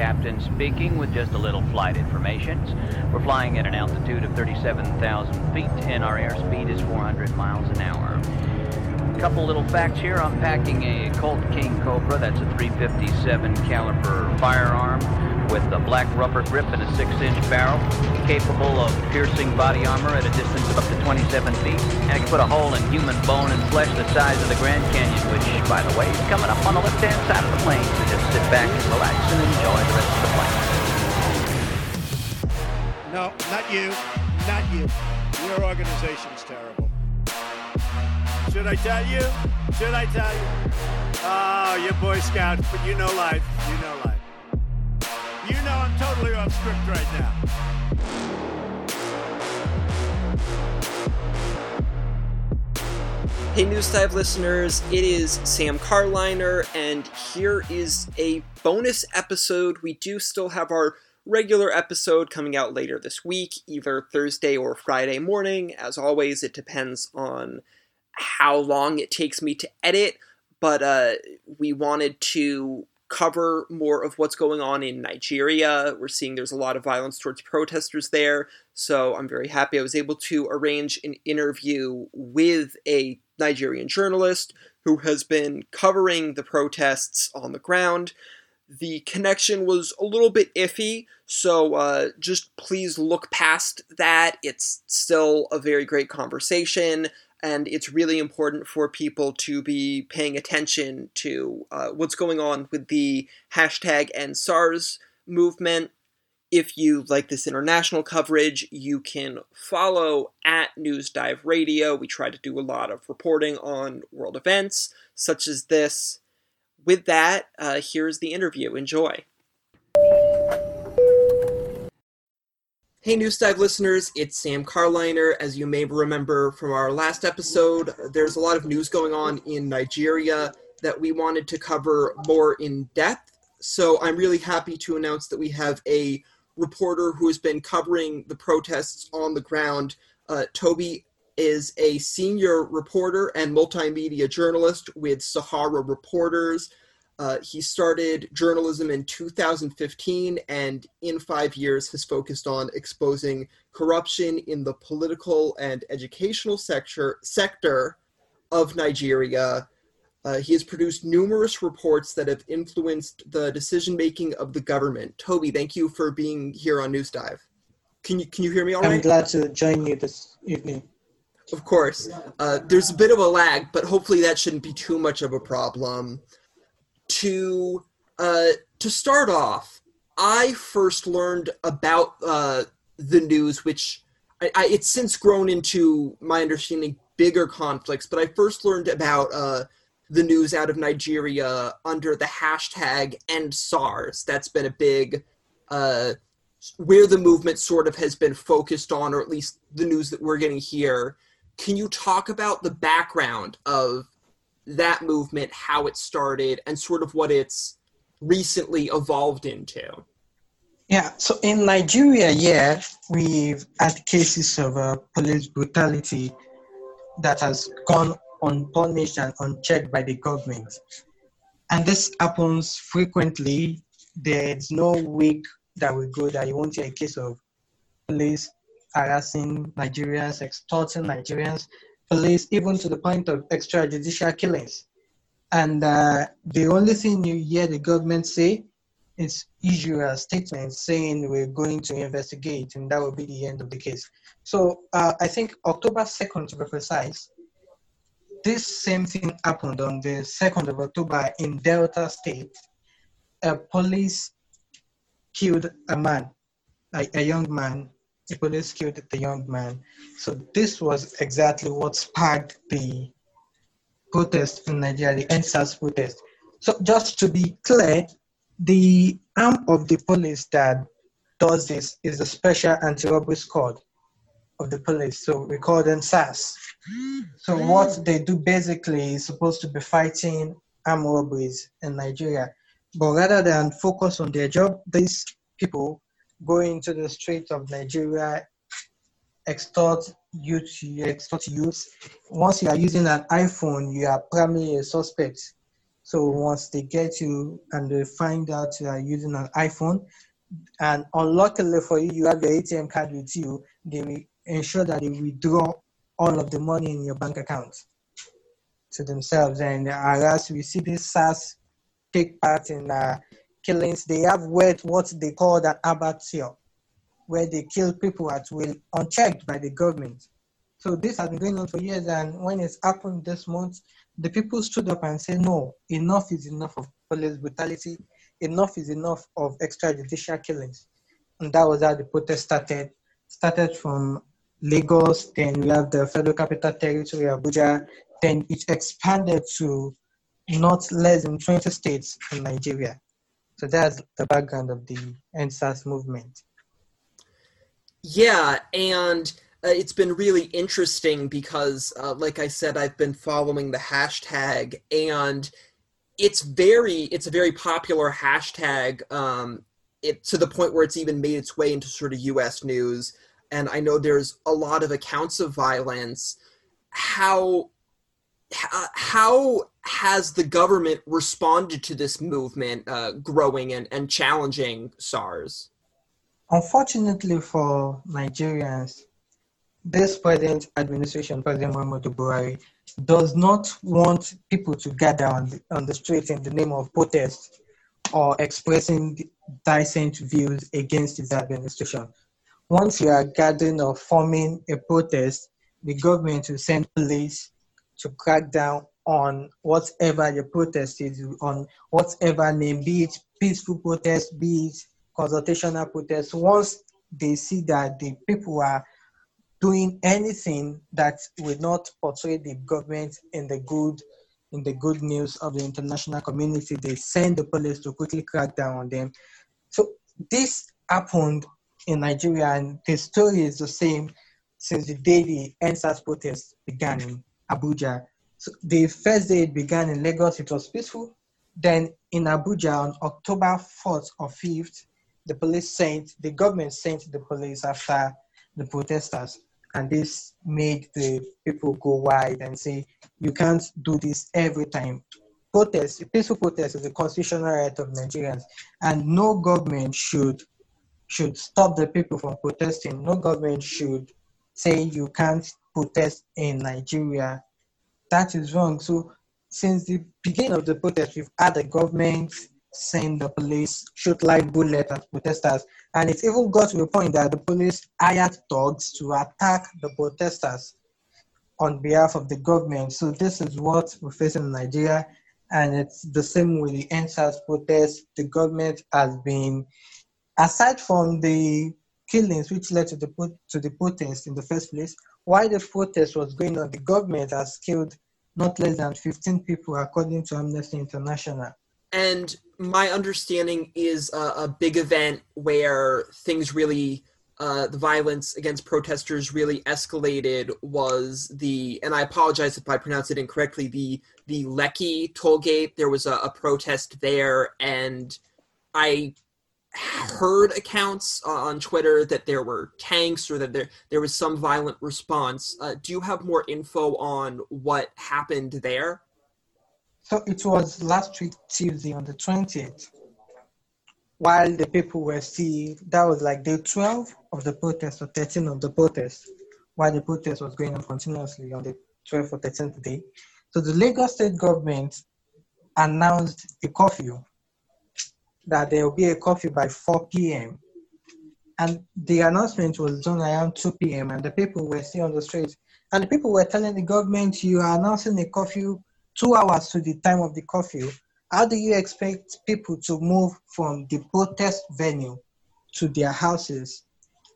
captain speaking with just a little flight information. We're flying at an altitude of 37,000 feet and our airspeed is 400 miles an hour. A couple little facts here. I'm packing a Colt King Cobra. That's a 357 caliber firearm with a black rubber grip and a 6-inch barrel, capable of piercing body armor at a distance of up to 27 feet, and it can put a hole in human bone and flesh the size of the Grand Canyon, which, by the way, is coming up on the left-hand side of the plane. So just sit back and relax and enjoy the rest of the plane. No, not you. Not you. Your organization's terrible. Should I tell you? Should I tell you? Oh, you're Boy Scout, but you know life. You know life. You know I'm totally off script right now. Hey, News Dive listeners, it is Sam Carliner, and here is a bonus episode. We do still have our regular episode coming out later this week, either Thursday or Friday morning. As always, it depends on how long it takes me to edit, but uh, we wanted to cover more of what's going on in Nigeria. We're seeing there's a lot of violence towards protesters there, so I'm very happy I was able to arrange an interview with a Nigerian journalist who has been covering the protests on the ground. The connection was a little bit iffy, so uh, just please look past that. It's still a very great conversation and it's really important for people to be paying attention to uh, what's going on with the hashtag End SARS movement. If you like this international coverage, you can follow at News Dive Radio. We try to do a lot of reporting on world events such as this. With that, uh, here's the interview. Enjoy. Hey, News Dive listeners, it's Sam Carliner. As you may remember from our last episode, there's a lot of news going on in Nigeria that we wanted to cover more in depth. So I'm really happy to announce that we have a reporter who has been covering the protests on the ground. Uh, Toby is a senior reporter and multimedia journalist with Sahara Reporters. Uh, he started journalism in 2015 and in five years has focused on exposing corruption in the political and educational sector, sector of Nigeria. Uh, he has produced numerous reports that have influenced the decision making of the government. Toby, thank you for being here on News Dive. Can you can you hear me all I'm right? glad to join you this evening. Of course. Uh, there's a bit of a lag, but hopefully that shouldn't be too much of a problem. To uh, to start off, I first learned about uh, the news, which I, I, it's since grown into my understanding bigger conflicts. But I first learned about uh, the news out of Nigeria under the hashtag End SARS. That's been a big uh, where the movement sort of has been focused on, or at least the news that we're getting here. Can you talk about the background of that movement, how it started, and sort of what it's recently evolved into? Yeah, so in Nigeria, yeah, we've had cases of uh, police brutality that has gone unpunished and unchecked by the government. And this happens frequently. There's no week that we go that you won't hear a case of police harassing Nigerians, extorting Nigerians, police even to the point of extrajudicial killings. And uh, the only thing you hear the government say is issue a statement saying we're going to investigate, and that will be the end of the case. So uh, I think October 2nd, to be precise, this same thing happened on the 2nd of October in Delta State. A police killed a man, a, a young man. The police killed the young man. So this was exactly what sparked the protest in Nigeria, the EndSARS protest. So just to be clear, the arm of the police that does this is the Special Anti-Robbery Squad of the police. So we call them SARS. So what they do basically is supposed to be fighting armed robberies in Nigeria. But rather than focus on their job, these people go into the streets of Nigeria, extort youth, you extort youth. Once you are using an iPhone, you are primarily a suspect. So once they get you and they find out you are using an iPhone, and unluckily for you, you have your ATM card with you, they will ensure that they withdraw all of the money in your bank account to themselves. And as we see this SARS take part in uh, killings, they have what, what they call an abattoir, where they kill people at will, unchecked by the government. So this has been going on for years, and when it's happened this month, the people stood up and said, "No, enough is enough of police brutality. Enough is enough of extrajudicial killings." And that was how the protest started. Started from Lagos, then we have the Federal Capital Territory, Abuja, then it expanded to not less than 20 states in Nigeria. So that's the background of the EndSARS movement. Yeah, and uh, it's been really interesting because, uh, like I said, I've been following the hashtag, and it's very it's a very popular hashtag. Um, it to the point where it's even made its way into sort of U.S. news, and I know there's a lot of accounts of violence. How how has the government responded to this movement uh, growing and, and challenging SARS? Unfortunately for Nigerians, this present administration, President Muhammadu Buhari, does not want people to gather on the, on the streets in the name of protest or expressing dissent views against his administration. Once you are gathering or forming a protest, the government will send police to crack down on whatever the protest is, on whatever name, be it peaceful protest, be it consultational protest. Once they see that the people are doing anything that will not portray the government in the good in the good news of the international community, they send the police to quickly crack down on them. So this happened in Nigeria, and the story is the same since the day the EndSARS protest began in Abuja. So the first day it began in Lagos, it was peaceful. Then in Abuja on October 4th or 5th, the police sent, the government sent the police after the protesters. And this made the people go wide and say you can't do this every time. Protest peaceful protest is a constitutional right of nigerians. And no government should should stop the people from protesting. No government should say you can't protest in nigeria that is wrong so since the beginning of the protest we've had the government send the police shoot live bullets at protesters. And it even got to the point that the police hired thugs to attack the protesters on behalf of the government. So this is what we're facing in Nigeria. And it's the same with the EndSARS protest. The government has been, aside from the killings which led to the to the protest in the first place, while the protest was going on, the government has killed not less than 15 people, according to Amnesty International. And my understanding is a, a big event where things really uh, the violence against protesters really escalated was the and I apologize if I pronounce it incorrectly the the Lekki tollgate there was a, a protest there and I heard accounts on Twitter that there were tanks or that there there was some violent response. Uh, do you have more info on what happened there? So it was last week, Tuesday, on the 20th, while the people were still, that was like day 12 of the protest or 13 of the protest, while the protest was going on continuously on the 12th or 13th day. So the Lagos state government announced a curfew, that there will be a curfew by 4 p.m. And the announcement was done around 2 p.m. and the people were still on the streets. And the people were telling the government, you are announcing a curfew two hours to the time of the curfew, how do you expect people to move from the protest venue to their houses?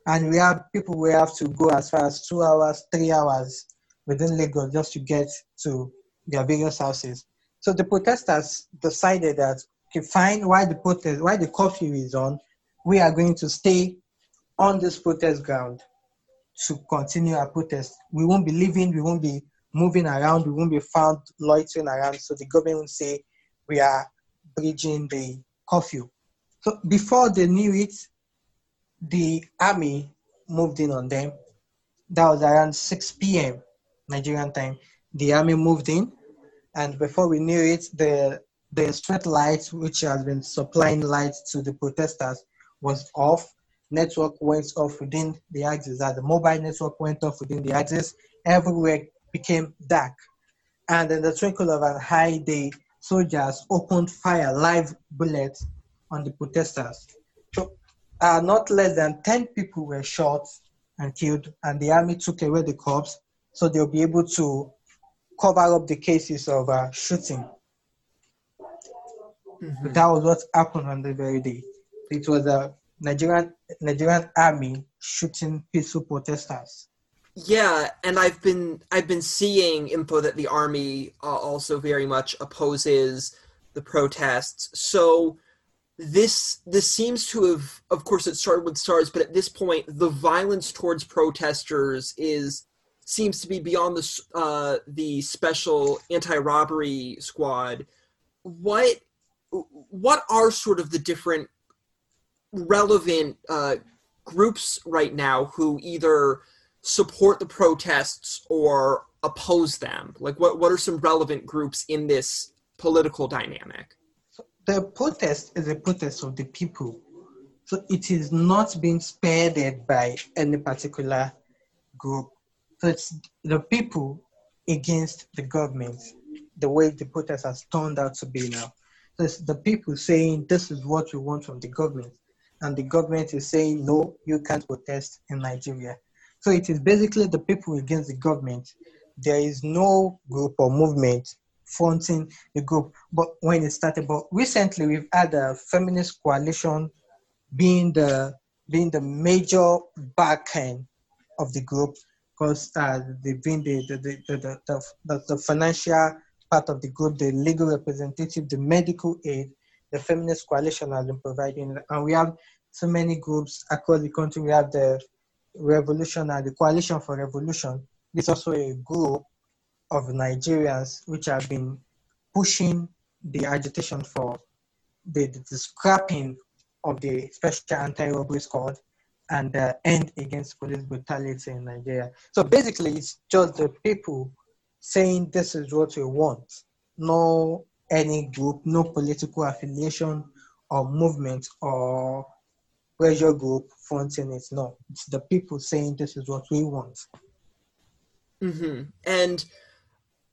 And we have people who have to go as far as two hours, three hours within Lagos just to get to their various houses. So the protesters decided that fine, why the protest, why the curfew is on, we are going to stay on this protest ground to continue our protest. We won't be leaving, we won't be moving around, we won't be found loitering around. So the government will say we are bridging the curfew. So before they knew it, the army moved in on them. That was around 6 p.m. Nigerian time. The army moved in, and before we knew it, the the street light, which has been supplying light to the protesters, was off. Network went off within the axis. The mobile network went off within the axis, everywhere became dark. And in the twinkle of an eye, the soldiers opened fire, live bullets on the protesters. So, uh, not less than 10 people were shot and killed, and the army took away the corpse so they'll be able to cover up the cases of uh, shooting. Mm-hmm. That was what happened on the very day. It was a Nigerian Nigerian army shooting peaceful protesters. Yeah, and I've been I've been seeing info that the army uh, also very much opposes the protests. So this this seems to have, of course, it started with SARS, but at this point, the violence towards protesters is seems to be beyond the uh, the special anti-robbery squad. What what are sort of the different relevant uh, groups right now who either support the protests or oppose them? Like, what what are some relevant groups in this political dynamic? The protest is a protest of the people, so it is not being spearheaded by any particular group so it's the people against the government, the way the protest has turned out to be now. The people saying this is what we want from the government, and the government is saying no, you can't protest in Nigeria. So it is basically the people against the government. There is no group or movement fronting the group. But when it started, but recently we've had a feminist coalition being the being the major back end of the group because uh, they've been the the, the, the, the, the financial part of the group, the legal representative, the medical aid, the feminist coalition has been providing. And we have so many groups across the country. We have the revolution and the coalition for revolution. It's also a group of Nigerians which have been pushing the agitation for the, the scrapping of the special anti-robbery squad and the end against police brutality in Nigeria. So basically, it's just the people saying this is what we want. No any group, no political affiliation or movement or pressure group fronting it. No, it's the people saying this is what we want. Mm-hmm. And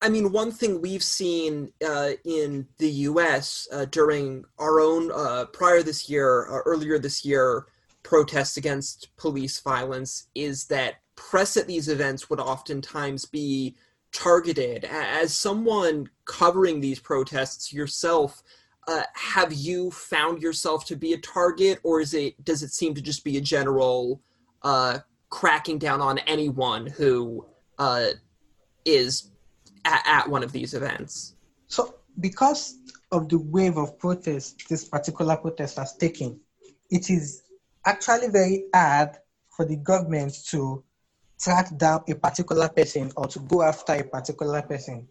I mean, one thing we've seen uh, in the U.S. Uh, during our own uh, prior this year, uh, earlier this year, protests against police violence is that press at these events would oftentimes be targeted. As someone covering these protests yourself, uh, have you found yourself to be a target, or is it does it seem to just be a general uh, cracking down on anyone who uh, is at, at one of these events? So, because of the wave of protest this particular protest has taken, it is actually very hard for the government to track down a particular person or to go after a particular person.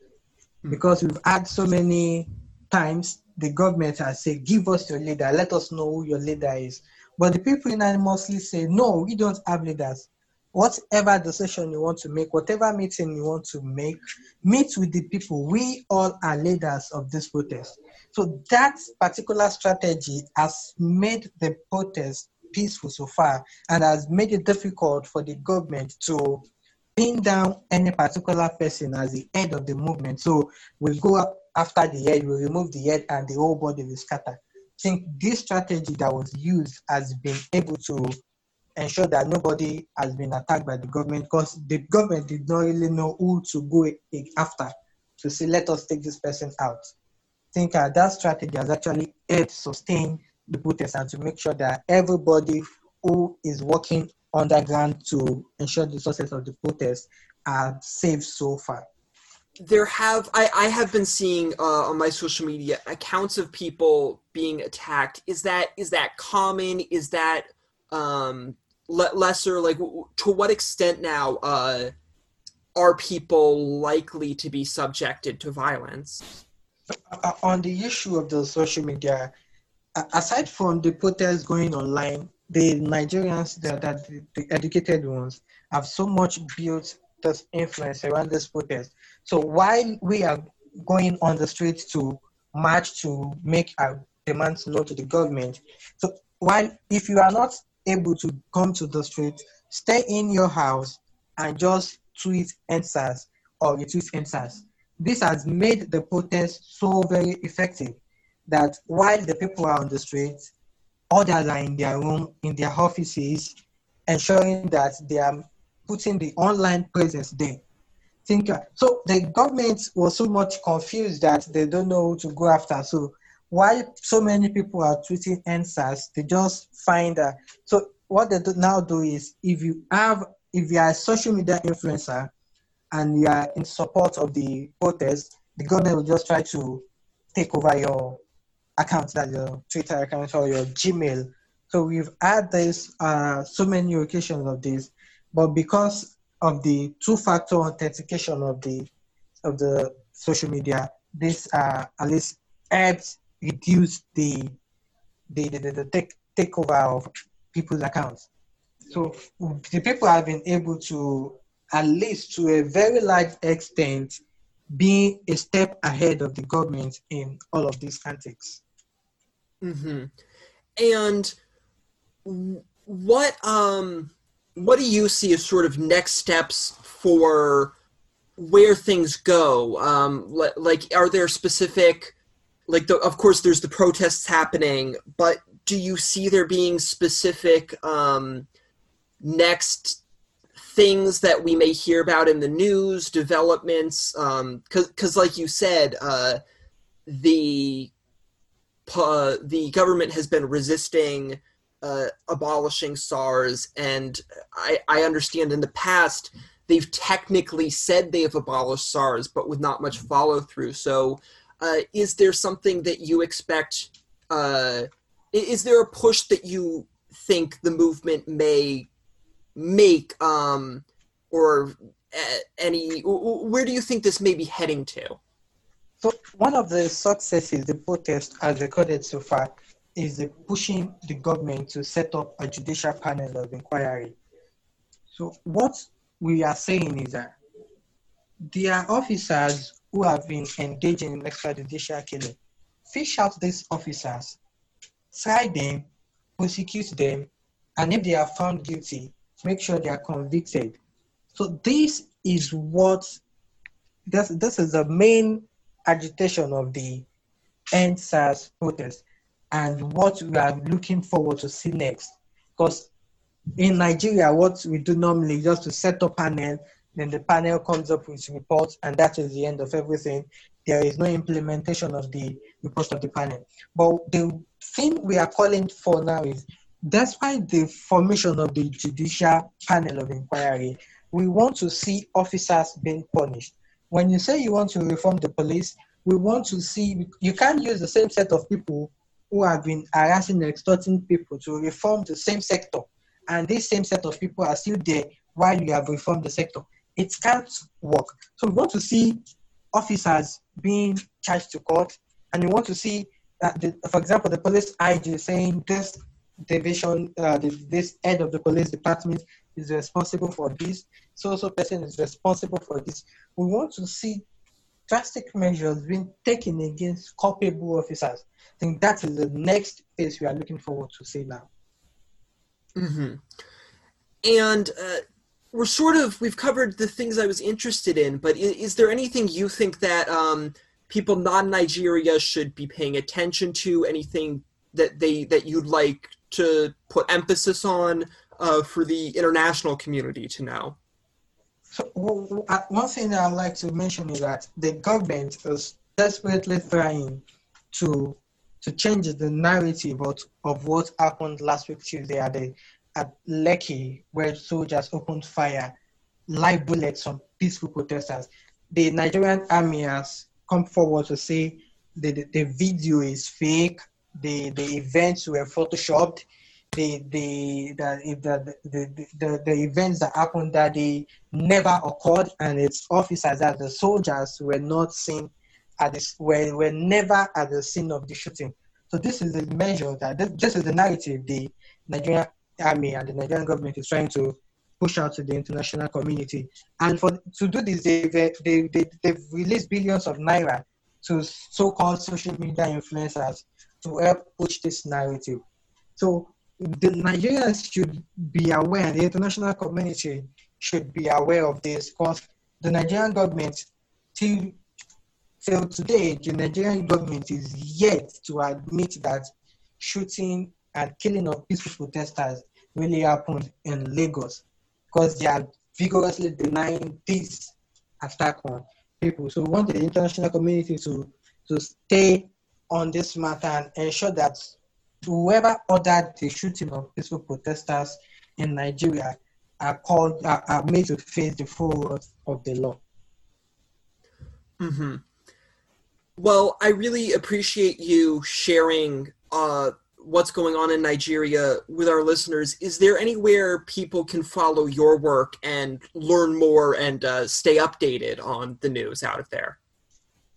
Mm. because we've had so many times the government has said give us your leader. Let us know who your leader is. But the people unanimously say no we don't have leaders. Whatever decision you want to make whatever meeting you want to make meet with the people. We all are leaders of this protest. So that particular strategy has made the protest peaceful so far and has made it difficult for the government to pin down any particular person as the head of the movement. So we go after the head, we remove the head, and the whole body will scatter. I think this strategy that was used has been able to ensure that nobody has been attacked by the government because the government did not really know who to go after to say, let us take this person out. I think uh, that strategy has actually helped sustain the protest and to make sure that everybody who is working underground to ensure the success of the protest are safe so far. There have I, I have been seeing uh, on my social media accounts of people being attacked. Is that is that common? Is that um le- lesser? Like to what extent now uh are people likely to be subjected to violence? Uh, on the issue of the social media aside from the protests going online, the Nigerians, that the, the, educated ones, have so much built this influence around this protest. So while we are going on the streets to march to make our demands known to the government. So while if you are not able to come to the street, stay in your house and just tweet answers or retweet answers. This has made the protest so very effective that while the people are on the streets, others are in their room, in their offices, ensuring that they are putting the online presence there. Think uh, so the government was so much confused that they don't know who to go after. So while so many people are tweeting answers, they just find that. So what they do now do is if you have if you are a social media influencer and you are in support of the protest, the government will just try to take over your account, that your Twitter account or your Gmail. So we've had this uh, so many occasions of this, but because of the two-factor authentication of the of the social media, this uh, at least helps reduce the the the, the, the take takeover of people's accounts. So the people have been able to, at least to a very large extent, be a step ahead of the government in all of these antics. Mm-hmm. And what um what do you see as sort of next steps for where things go? Um, like, are there specific like the, of course there's the protests happening but do you see there being specific um, next things that we may hear about in the news developments because um, like you said uh, the uh, the government has been resisting uh, abolishing SARS, and I, I understand in the past they've technically said they have abolished SARS, but with not much follow through. So, uh, is there something that you expect? Uh, is there a push that you think the movement may make, um, or uh, any? Where do you think this may be heading to? So one of the successes the protest has recorded so far is the pushing the government to set up a judicial panel of inquiry. So what we are saying is that there are officers who have been engaging in extrajudicial killing. Fish out these officers, try them, prosecute them, and if they are found guilty, make sure they are convicted. So this is what this, this is the main agitation of the end SARS protest and what we are looking forward to see next. Because in Nigeria, what we do normally is just to set up a panel then the panel comes up with reports, and that is the end of everything. There is no implementation of the report of the panel. But the thing we are calling for now is despite the formation of the judicial panel of inquiry, we want to see officers being punished. When you say you want to reform the police, we want to see you can't use the same set of people who have been harassing and extorting people to reform the same sector. And this same set of people are still there while you have reformed the sector it can't work. So we want to see officers being charged to court, and we want to see, that the, for example, the police IG saying this division, uh, this head of the police department is responsible for this, so so person is responsible for this. We want to see drastic measures being taken against culpable officers. I think that is the next phase we are looking forward to see now. Mm-hmm. And uh, we're sort of we've covered the things I was interested in, but is, is there anything you think that um, people not Nigeria should be paying attention to? Anything that they that you'd like to put emphasis on uh, for the international community to know? So well, one thing that I'd like to mention is that the government is desperately trying to to change the narrative of, of what happened last week Tuesday at the at Lekki, where soldiers opened fire, live bullets on peaceful protesters. The Nigerian army has come forward to say the, the, the video is fake, the, the events were photoshopped, the the the, the, the, events that happened that they never occurred and its officers that the soldiers were not seen at this were, were never at the scene of the shooting. So this is the measure that this, this is the narrative the Nigerian army and the Nigerian government is trying to push out to the international community. And for to do this, they, they, they, they've released billions of naira to so-called social media influencers to help push this narrative. So the Nigerians should be aware, the international community should be aware of this because the Nigerian government till till today, the Nigerian government is yet to admit that shooting and killing of peaceful protesters really happened in Lagos because they are vigorously denying this attack on people. So we want the international community to to stay on this matter and ensure that whoever ordered the shooting of peaceful protesters in Nigeria are called are, are made to face the full wrath of the law. Mm-hmm. Well, I really appreciate you sharing uh, what's going on in Nigeria with our listeners. Is there anywhere people can follow your work and learn more and uh, stay updated on the news out of there?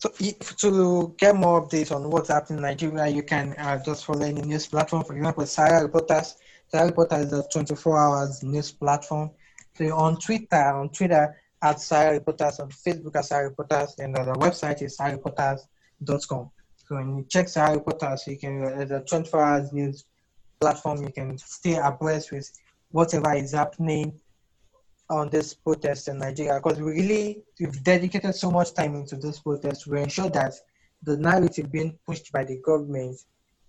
So to get more updates on what's happening in Nigeria, you can uh, just follow any news platform. For example, Sahara Reporters. Sahara Reporters is a 24 hours news platform. So on Twitter, on Twitter at Sahara Reporters, on Facebook at Sahara Reporters, and the website is saharareporters.com. So when you check Sahara Reporters, you can uh, the 24 hours news platform. You can stay abreast with whatever is happening on this protest in Nigeria because we really we've dedicated so much time into this protest to ensure that the narrative being pushed by the government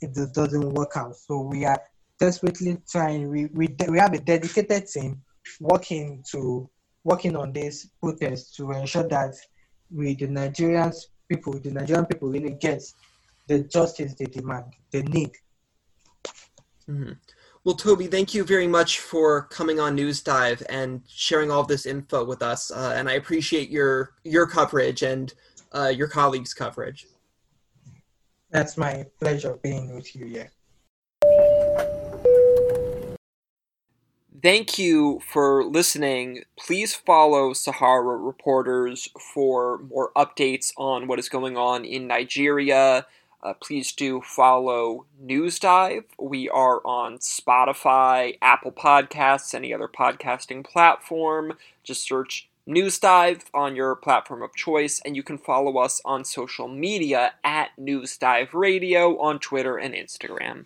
it doesn't work out. So we are desperately trying. We we we have a dedicated team working to working on this protest to ensure that we the Nigerians people, the Nigerian people really get the justice they demand, they need. Mm-hmm. Well, Toby, thank you very much for coming on News Dive and sharing all of this info with us. Uh, and I appreciate your your coverage and uh, your colleagues' coverage. That's my pleasure being with you. Yeah. Thank you for listening. Please follow Sahara Reporters for more updates on what is going on in Nigeria uh, please do follow Newsdive. We are on Spotify, Apple Podcasts, any other podcasting platform. Just search Newsdive on your platform of choice, and you can follow us on social media at Newsdive Radio on Twitter and Instagram.